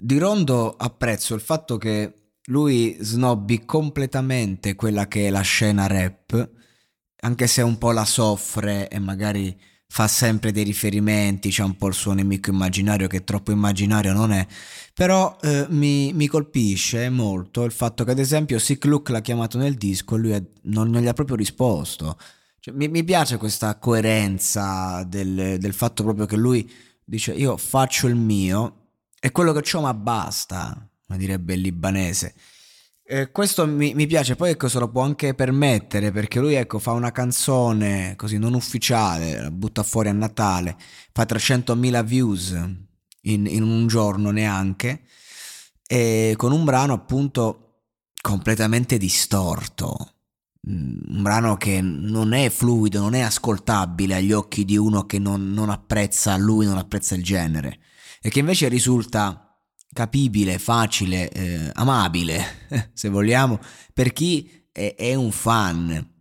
di Rondo apprezzo il fatto che lui snobbi completamente quella che è la scena rap, anche se un po' la soffre e magari fa sempre dei riferimenti, c'è un po' il suo nemico immaginario che troppo immaginario non è, però eh, mi, mi, colpisce molto il fatto che ad esempio Sick Luke l'ha chiamato nel disco e lui è, non, non, gli ha proprio risposto. Cioè, mi, mi, piace questa coerenza del, del fatto proprio che lui dice io faccio il mio e quello che ho ma basta, come direbbe il libanese. Eh, questo mi, mi, piace, poi ecco se lo può anche permettere perché lui ecco fa una canzone così non ufficiale, la butta fuori a Natale, fa 300.000 views in, in un giorno neanche, e con un brano appunto completamente distorto, mm, un brano che non è fluido, non è ascoltabile agli occhi di uno che non, non apprezza lui, non apprezza il genere, e che invece risulta capibile, facile, eh, amabile, se vogliamo, per chi è, è, un fan.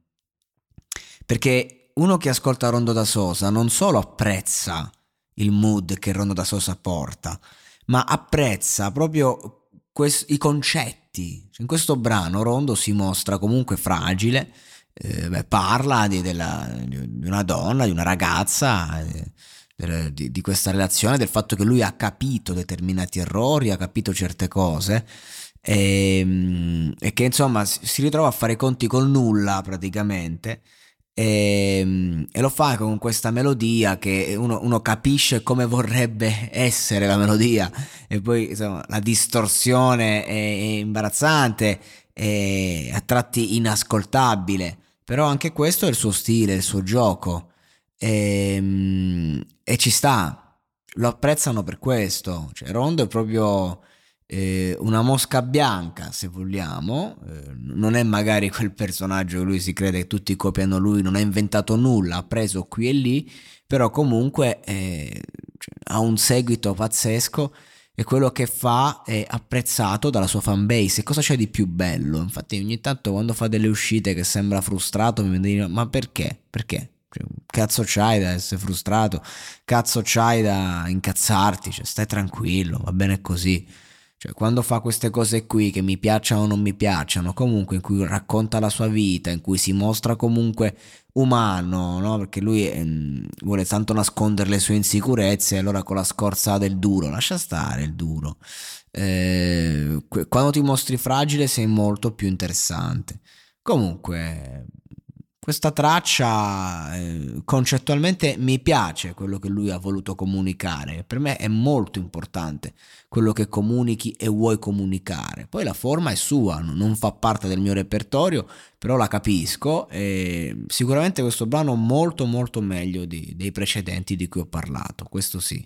Perché uno che ascolta Rondo da Sosa non solo apprezza il mood che Rondo da Sosa porta, ma apprezza proprio quest- i concetti. In questo brano Rondo si mostra comunque fragile, eh, beh, parla di, della, di, una donna, di una ragazza. Eh, di, di, questa relazione, del fatto che lui ha capito determinati errori, ha capito certe cose e, ehm, e che insomma si ritrova a fare i conti col nulla praticamente. E, ehm, e, lo fa con questa melodia che uno, uno, capisce come vorrebbe essere la melodia e poi insomma, la distorsione è, è imbarazzante è a tratti inascoltabile però anche questo è il suo stile, il suo gioco e, ehm, e ci sta, lo apprezzano per questo. Cioè, Rondo è proprio eh, una mosca bianca, se vogliamo, eh, non è magari quel personaggio che lui si crede che tutti copiano lui, non ha inventato nulla, ha preso qui e lì, però comunque eh, cioè, ha un seguito pazzesco e quello che fa è apprezzato dalla sua fanbase. E cosa c'è di più bello? Infatti ogni tanto quando fa delle uscite che sembra frustrato mi viene dire ma perché? Perché? Cazzo c'hai da essere frustrato? Cazzo c'hai da incazzarti? Cioè, stai tranquillo, va bene così. Cioè, quando fa queste cose qui che mi piacciono o non mi piacciono, comunque in cui racconta la sua vita, in cui si mostra comunque umano, no? Perché lui eh, vuole tanto nascondere le sue insicurezze, allora con la scorza del duro, lascia stare il duro. Eh, quando ti mostri fragile sei molto più interessante. Comunque, questa traccia eh, concettualmente mi piace quello che lui ha voluto comunicare. Per me è molto importante quello che comunichi e vuoi comunicare. Poi la forma è sua, non fa parte del mio repertorio, però la capisco e sicuramente questo brano molto molto meglio di, dei precedenti di cui ho parlato, questo sì.